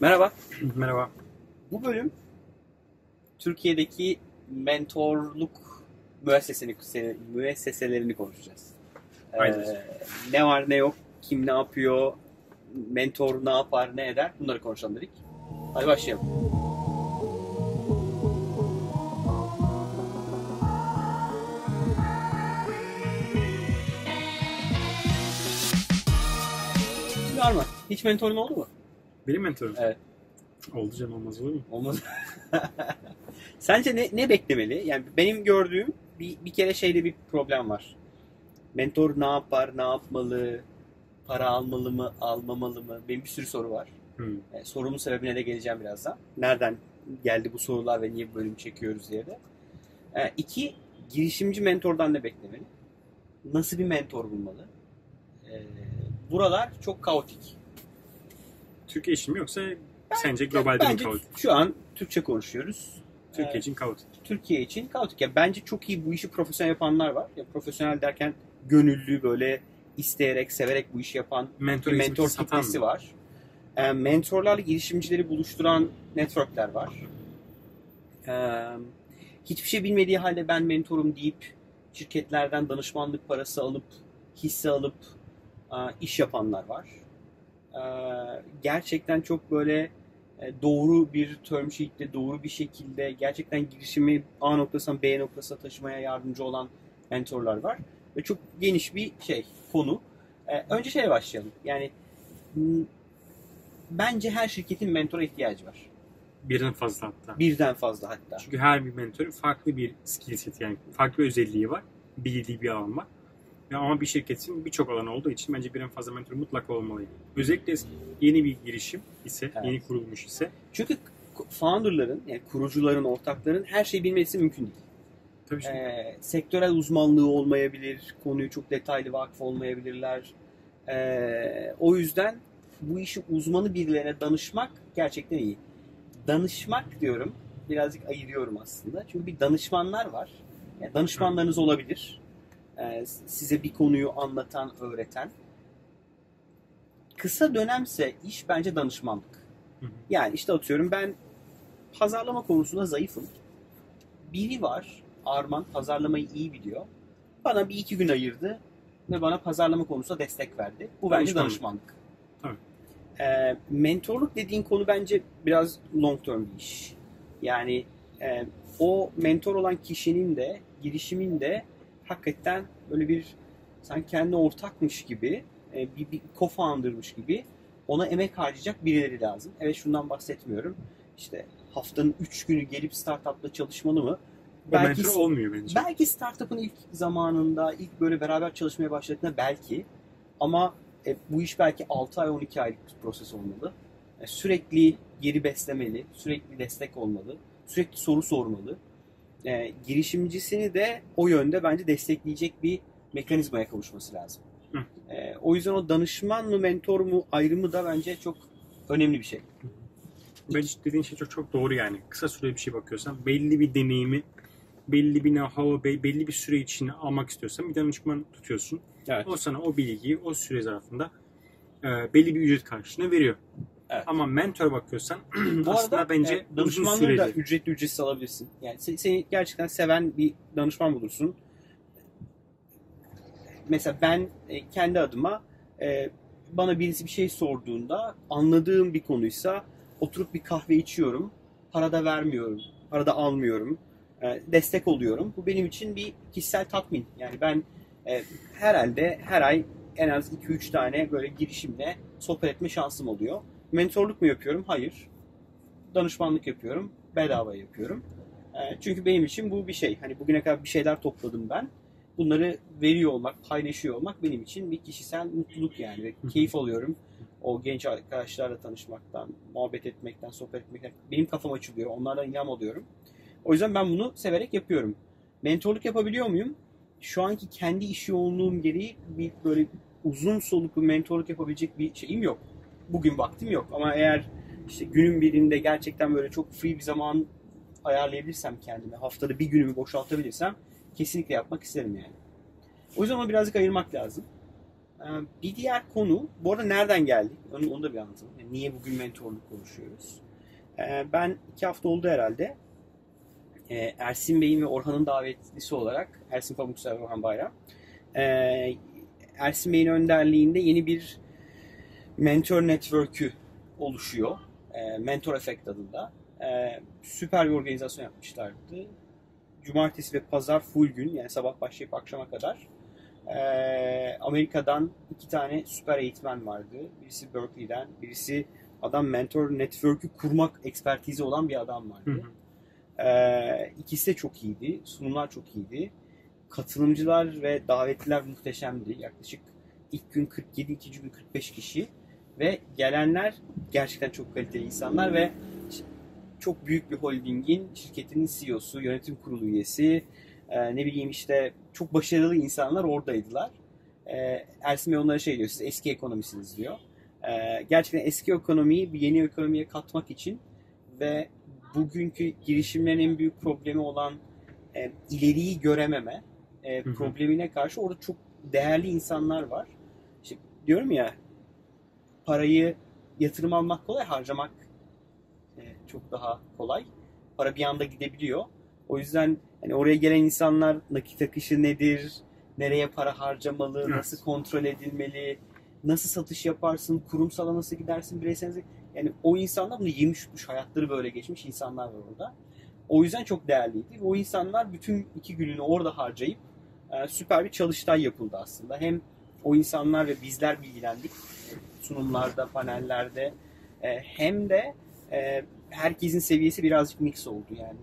Merhaba. Merhaba. Bu bölüm Türkiye'deki mentorluk müesseseni, müesseselerini konuşacağız. Ee, Aynen. ne var ne yok, kim ne yapıyor, mentor ne yapar ne eder bunları konuşalım dedik. Hadi başlayalım. Normal. Hiç mentorun oldu mu? Benim mentorum. Evet. Oldu canım olmaz olur mu? Olmaz. Sence ne, ne beklemeli? Yani benim gördüğüm bir, bir kere şeyde bir problem var. Mentor ne yapar, ne yapmalı, para almalı mı, almamalı mı? Benim bir sürü soru var. Hmm. E, sorumun sebebine de geleceğim birazdan. Nereden geldi bu sorular ve niye bu bölüm çekiyoruz diye de. E, iki, girişimci mentordan ne beklemeli? Nasıl bir mentor bulmalı? E, buralar çok kaotik. Türkiye için mi yoksa sence globalde mi kaotik? şu an Türkçe konuşuyoruz. Türkiye E, için kaotik. Türkiye için kaotik. Ya bence çok iyi bu işi profesyonel yapanlar var. Ya profesyonel derken gönüllü böyle isteyerek, severek bu işi yapan Mentor, mentor kitlesi mı? var. E, mentorlarla girişimcileri buluşturan networkler var. E, hiçbir şey bilmediği halde ben mentorum deyip şirketlerden danışmanlık parası alıp hisse alıp e, iş yapanlar var. E, gerçekten çok böyle e, doğru bir term sheet'te doğru bir şekilde gerçekten girişimi A noktasından B noktasına taşımaya yardımcı olan mentorlar var. Ve çok geniş bir şey, konu. E, önce şeye başlayalım. Yani bence her şirketin mentora ihtiyacı var. Birden fazla hatta. Birden fazla hatta. Çünkü her bir mentorun farklı bir skill set yani farklı bir özelliği var. Bildiği bir alan var. Ama bir şirketin birçok alanı olduğu için bence birden fazla mentor mutlaka olmalı. Özellikle yeni bir girişim ise, Evet. yeni kurulmuş ise Çünkü founderların, yani kurucuların, ortakların her şeyi bilmesi mümkün değil. tabii şimdi Ee, sektörel uzmanlığı olmayabilir, konuyu çok detaylı vakıf olmayabilirler. Ee, o yüzden bu işi uzmanı birilerine danışmak gerçekten iyi. Danışmak diyorum, birazcık ayırıyorum aslında. Çünkü bir danışmanlar var. Yani danışmanlarınız olabilir. Ee, size bir konuyu anlatan, öğreten. Kısa dönemse iş bence danışmanlık. Hı hı. Yani işte atıyorum ben pazarlama konusunda zayıfım. Biri var, Arman pazarlamayı iyi biliyor. Bana bir iki gün ayırdı ve bana pazarlama konusunda destek verdi. Bu bence Danışmanlık. danışmanlık. Ee, mentorluk dediğin konu bence biraz long term bir iş. Yani e, o mentor olan kişinin de girişimin de hakikaten böyle bir sanki kendi ortakmış gibi e, bir, bir co-founder'mış gibi ona emek harcayacak birileri lazım. Evet şundan bahsetmiyorum. İşte haftanın 3 günü gelip startupla çalışmalı mı? o mentor olmuyor bence. Belki startup'ın ilk zamanında, ilk böyle beraber çalışmaya başladığında belki ama e, bu iş belki 6 ay 12 aylık bir proses olmalı. E, sürekli geri beslemeli, sürekli destek olmalı, sürekli soru sormalı. E, girişimcisini de o yönde bence destekleyecek bir mekanizmaya kavuşması lazım. Hı. E, o yüzden o danışman mı, mentor mu ayrımı da bence çok önemli bir şey. Bence dediğin şey çok çok doğru yani. Kısa süreli bir şey bakıyorsan belli bir deneyimi, belli bir be- belli bir süre içine almak istiyorsan bir danışman tutuyorsun. Evet. O sana o bilgiyi o süre zarfında e, belli bir ücret karşılığında veriyor. Evet. Ama mentor bakıyorsan Bu aslında arada bence e, danışmanlığı da ücretli ücretsiz alabilirsin. Yani se- seni gerçekten seven bir danışman bulursun. Mesela ben e, kendi adıma e, bana birisi bir şey sorduğunda anladığım bir konuysa oturup bir kahve içiyorum. Para da vermiyorum. Para da almıyorum. E, destek oluyorum. Bu benim için bir kişisel tatmin. Yani ben e, herhalde her ay en az 2-3 tane böyle girişimle sohbet etme şansım oluyor. Mentorluk mu yapıyorum? Hayır. Danışmanlık yapıyorum. Bedava yapıyorum. E, çünkü benim için bu bir şey. Hani bugüne kadar bir şeyler topladım ben. Bunları veriyor olmak, paylaşıyor olmak benim için bir kişisel mutluluk yani. Ve keyif alıyorum. O genç arkadaşlarla tanışmaktan, muhabbet etmekten, sohbet etmekten. Benim kafam açılıyor. Onlardan ilham alıyorum. O yüzden ben bunu severek yapıyorum. Mentorluk yapabiliyor muyum? Şu anki kendi iş yoğunluğum gereği bir böyle uzun soluklu mentorluk yapabilecek bir şeyim yok. Bugün vaktim yok ama eğer işte günün birinde gerçekten böyle çok free bir zaman ayarlayabilirsem kendime, haftada bir günümü boşaltabilirsem kesinlikle yapmak isterim yani. O yüzden onu birazcık ayırmak lazım. Ee, bir diğer konu, bu arada nereden geldik? Onu, onu da bir anlatalım. Yani niye bugün mentorluk konuşuyoruz? Ee, ben iki hafta oldu herhalde. Ee, Ersin Bey'in ve Orhan'ın davetlisi olarak, Ersin Pamuksel ve Orhan Bayram. Ersin Bey'in önderliğinde yeni bir mentor network'ü oluşuyor. Ee, mentor Effect adında. Ee, süper bir organizasyon yapmışlardı. Cumartesi ve pazar full gün yani sabah başlayıp akşama kadar. Ee, Amerika'dan iki tane süper eğitmen vardı. Birisi Berkeley'den, birisi adam mentor network'ü kurmak ekspertizi olan bir adam vardı. Hı hı. Ee, ikisi de çok iyiydi. Sunumlar çok iyiydi. Katılımcılar ve davetliler muhteşemdi. Yaklaşık ilk gün 47, ikinci gün 45 kişi. Ve gelenler gerçekten çok kaliteli insanlar ve çok büyük bir holdingin, şirketinin CEO'su, yönetim kurulu üyesi, e, ne bileyim işte çok başarılı insanlar oradaydılar. E, Ersin Bey onlara şey diyor, siz eski ekonomisiniz diyor. E, gerçekten eski ekonomiyi bir yeni ekonomiye katmak için ve bugünkü girişimlerin en büyük problemi olan e, ileriyi görememe e, problemine karşı orada çok değerli insanlar var. İşte diyorum ya parayı yatırım almak kolay, harcamak e, çok daha kolay. Para bir anda gidebiliyor. O yüzden hani oraya gelen insanlar nakit akışı nedir, nereye para harcamalı, Evet. nasıl kontrol edilmeli, nasıl satış yaparsın, kurumsala nasıl gidersin, bireysel yani o insanlar bunu yemiş yutmuş, hayatları böyle geçmiş insanlar var orada. O yüzden çok değerliydi. Ve O insanlar bütün iki gününü orada harcayıp e, süper bir çalıştay yapıldı aslında. Hem o insanlar ve bizler bilgilendik sunumlarda, panellerde e, hem de e, herkesin seviyesi birazcık mix oldu yani.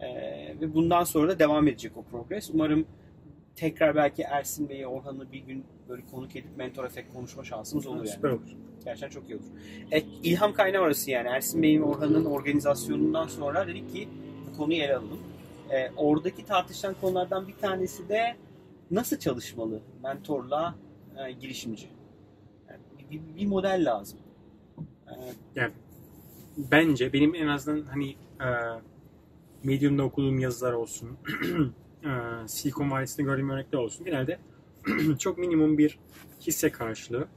E, ve bundan sonra da devam edecek o progres. Umarım tekrar belki Ersin Bey'i, Orhan'ı bir gün böyle konuk edip mentor efekt konuşma şansımız olur yani. Süper olur. Gerçekten çok iyi olur. E, ilham kaynağı orası yani. Ersin Bey'in ve Orhan'ın organizasyonundan sonra dedik ki bu konuyu ele alalım. E, oradaki tartışılan konulardan bir tanesi de nasıl çalışmalı mentorla e, girişimci. Yani bir, model lazım. E, Bence benim en azından hani e, Medium'da okuduğum yazılar olsun, e, Silicon Vadisi'nde gördüğüm örnekler olsun. Genelde çok minimum bir hisse karşılığı.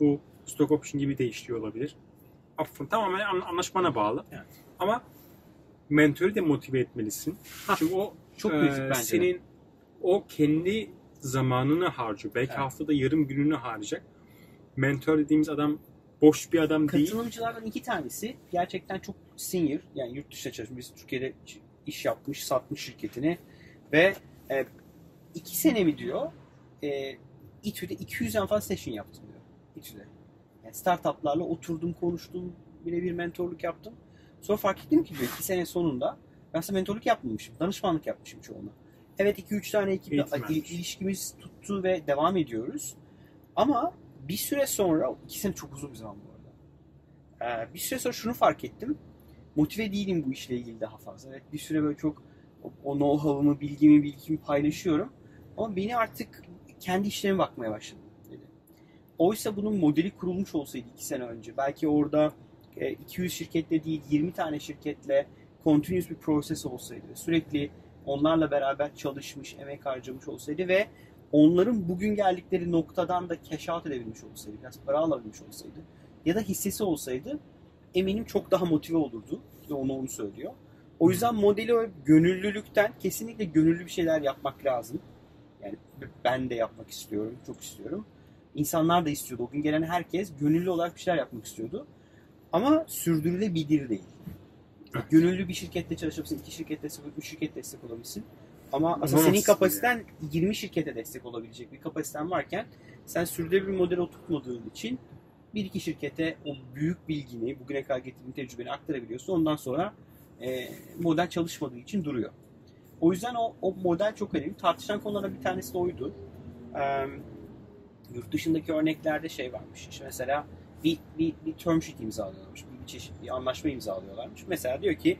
Bu stock option gibi de işliyor olabilir. Upfront tamamen an- anlaşmana bağlı. Evet. Ama mentörü de motive etmelisin. Hah, Çünkü o çok e, bence. de. senin o kendi zamanını harcıyor. Belki Evet. haftada yarım gününü harcayacak. Mentor dediğimiz adam boş bir adam değil. Katılımcılardan iki tanesi gerçekten çok senior yani yurt dışında çalışmış. Biz Türkiye'de iş yapmış, satmış şirketini ve e, iki sene mi diyor e, İTÜ'de 200'den fazla session yaptım diyor. İTÜ'de. Yani startuplarla oturdum, konuştum, birebir mentorluk yaptım. Sonra fark ettim ki diyor iki sene sonunda ben aslında mentorluk yapmamışım. Danışmanlık yapmışım çoğuna. Evet 2-3 tane ekiple ilişkimiz tuttu ve devam ediyoruz. Ama bir süre sonra, iki sene çok uzun bir zaman bu arada. Ee, bir süre sonra şunu fark ettim. Motive değilim bu işle ilgili daha fazla. Evet bir süre böyle çok o, know-how'ımı, bilgimi, bilgimi paylaşıyorum. Ama beni artık kendi işlerime bakmaya başladım dedi. Oysa bunun modeli kurulmuş olsaydı iki sene önce, belki orada e, 200 şirketle değil 20 tane şirketle continuous bir proses olsaydı, sürekli onlarla beraber çalışmış, emek harcamış olsaydı ve onların bugün geldikleri noktadan da cash out edebilmiş olsaydı, biraz para alabilmiş olsaydı ya da hissesi olsaydı eminim çok daha motive olurdu. Ve onu onu söylüyor. O yüzden modeli o gönüllülükten kesinlikle gönüllü bir şeyler yapmak lazım. Yani ben de yapmak istiyorum, çok istiyorum. İnsanlar da istiyordu. O gün gelen herkes gönüllü olarak bir şeyler yapmak istiyordu. Ama sürdürülebilir değil. Evet. Gönüllü bir şirkette çalışabilirsin, iki şirket destek olabilirsin, üç şirket destek olabilirsin. Ama aslında senin kapasiten 20 şirkete destek olabilecek bir kapasiten varken sen sürdürülebilir bir model oturtmadığın için bir iki şirkete o büyük bilgini, bugüne kadar getirdiğin tecrübeni aktarabiliyorsun. Ondan sonra e, model çalışmadığı için duruyor. O yüzden o, o model çok önemli. Tartışılan konulardan bir tanesi de oydu. Ee, yurt dışındaki örneklerde şey varmış. İşte mesela bir, bir, bir term sheet imzalıyorlarmış. Bir, bir çeşit bir anlaşma imzalıyorlarmış. Mesela diyor ki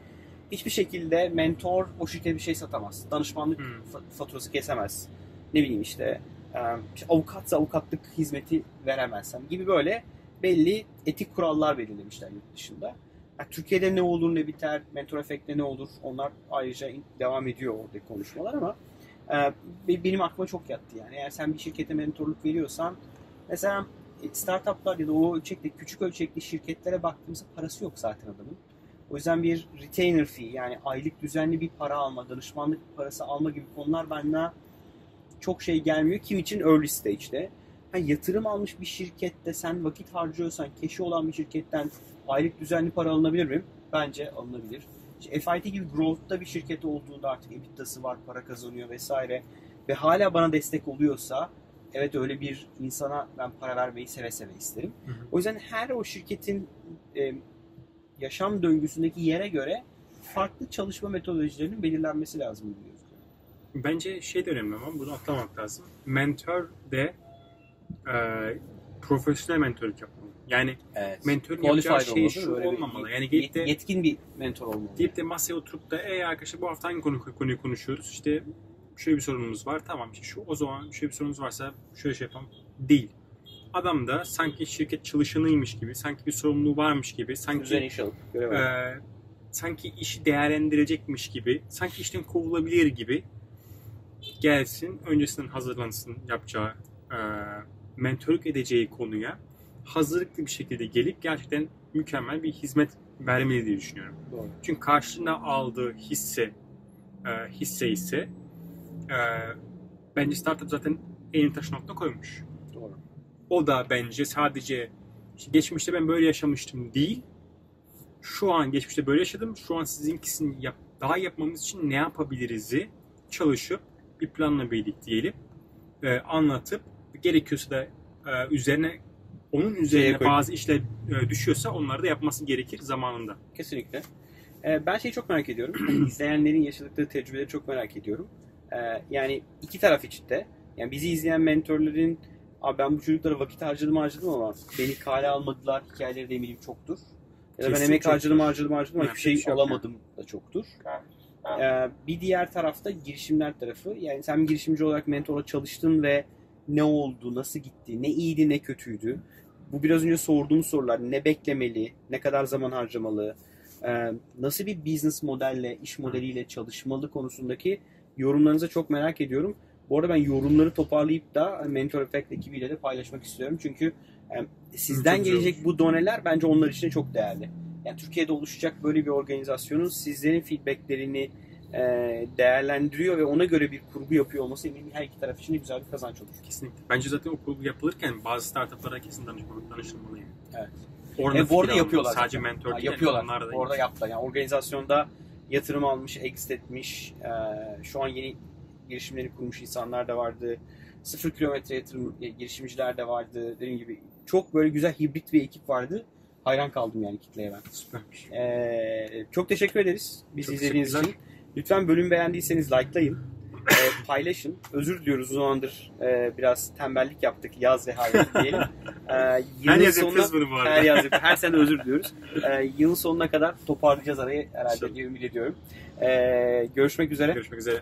hiçbir şekilde mentor o şirkete bir şey satamaz. Danışmanlık Hmm. fa- faturası kesemez. Ne bileyim işte, avukatsa avukatlık hizmeti veremezsem gibi böyle belli etik kurallar belirlemişler yurt dışında. Yani Türkiye'de ne olur ne biter, mentor efekte ne olur onlar ayrıca devam ediyor oradaki konuşmalar ama e, be- benim aklıma çok yattı yani. Eğer sen bir şirkete mentorluk veriyorsan Mesela startuplar ya da o ölçekte küçük ölçekli şirketlere baktığımızda parası yok zaten adamın. O yüzden bir retainer fee yani aylık düzenli bir para alma, danışmanlık parası alma gibi konular bana çok şey gelmiyor. Kim için early stage'de. Ha, yatırım almış bir şirkette sen vakit harcıyorsan, keşi olan bir şirketten aylık düzenli para alınabilir mi? Bence alınabilir. İşte FIT gibi growth'ta bir şirket olduğunda artık EBITDA'sı var, para kazanıyor vesaire ve hala bana destek oluyorsa evet öyle bir insana ben para vermeyi seve seve isterim. Hı hı. O yüzden her o şirketin e, yaşam döngüsündeki yere göre farklı çalışma metodolojilerinin belirlenmesi lazım gözüküyor. Bence şey de önemli ama bunu atlamak lazım. Mentor de e, profesyonel mentorluk yapmalı. Yani Evet. mentörün yapacağı şey şu böyle bir olmamalı. Yani gelip de yetkin bir mentor olmalı. deyip de masaya oturup da ey arkadaşlar bu hafta hangi konu, konuyu konuşuyoruz? İşte şöyle bir sorunumuz var. Tamam işte şu o zaman şöyle bir sorunumuz varsa şöyle şey yapalım. Değil. Adam da sanki şirket çalışanıymış gibi, sanki bir sorumluluğu varmış gibi, sanki iş alıp e, sanki işi değerlendirecekmiş gibi, sanki işten kovulabilir gibi gelsin, öncesinden hazırlansın yapacağı, e, mentorluk edeceği konuya hazırlıklı bir şekilde gelip gerçekten mükemmel bir hizmet vermeli diye düşünüyorum. Doğru. Çünkü karşılığında aldığı hisse e, hisse ise e, bence startup zaten elini taşın altına koymuş. Doğru. O da bence sadece işte geçmişte ben böyle yaşamıştım değil. Şu an geçmişte böyle yaşadım. Şu an sizinkisini yap, daha yapmamız için ne yapabiliriz'i çalışıp bir planla birlikte e, anlatıp gerekiyorsa da e, üzerine onun üzerine koyup- bazı işler e, düşüyorsa onları da yapması gerekir zamanında. Kesinlikle. Ee, ben şeyi çok merak ediyorum. İzleyenlerin yaşadıkları tecrübeleri çok merak ediyorum. Ee, yani iki taraf için de. Yani bizi izleyen mentorların Abi ben bu çocuklara vakit harcadım harcadım ama beni kale almadılar hikayeleri de eminim çoktur. Ya da ben Kesin emek çoktur. harcadım harcadım harcadım ama hiçbir şey şey yok alamadım da çoktur. Ee, bir diğer tarafta girişimler tarafı. Yani sen girişimci olarak mentorla çalıştın ve ne oldu, nasıl gitti, ne iyiydi, ne kötüydü. Bu biraz önce sorduğum sorular. Ne beklemeli, ne kadar zaman harcamalı, e, nasıl bir business modelle, iş modeliyle çalışmalı konusundaki yorumlarınızı çok merak ediyorum. Bu arada ben yorumları toparlayıp da Mentor Effect ekibiyle de paylaşmak istiyorum. Çünkü e, sizden Çok gelecek bu doneler bence onlar için çok değerli. Yani Türkiye'de oluşacak böyle bir organizasyonun sizlerin feedbacklerini e, değerlendiriyor ve ona göre bir kurgu yapıyor olması eminim her iki taraf için de güzel bir kazanç olur. Kesinlikle. Bence zaten o kurgu yapılırken bazı startuplara kesin danışılmalı. yani. Evet. Orada E, bu arada yapıyorlar Sadece zaten. mentor değil. yapıyorlar. Onlar da Orada yaptılar. Yani organizasyonda yatırım almış, exit etmiş, e, şu an yeni girişimleri kurmuş insanlar da vardı. Sıfır kilometre yatırım e, girişimciler de vardı. Dediğim gibi çok böyle güzel hibrit bir ekip vardı. Hayran kaldım yani kitleye ben. Süpermiş. E, çok teşekkür ederiz bizi Çok izlediğiniz için. Lütfen bölüm beğendiyseniz likelayın. E, paylaşın. Özür diliyoruz uzun zamandır e, biraz tembellik yaptık yaz rehaveti diyelim. E, Her yaz sonuna- yapıyoruz bunu bu arada. her yaz. Her sene özür diliyoruz. Ee, yılın sonuna kadar toparlayacağız arayı herhalde diye ümit ediyorum. Ee, görüşmek üzere. Görüşmek üzere.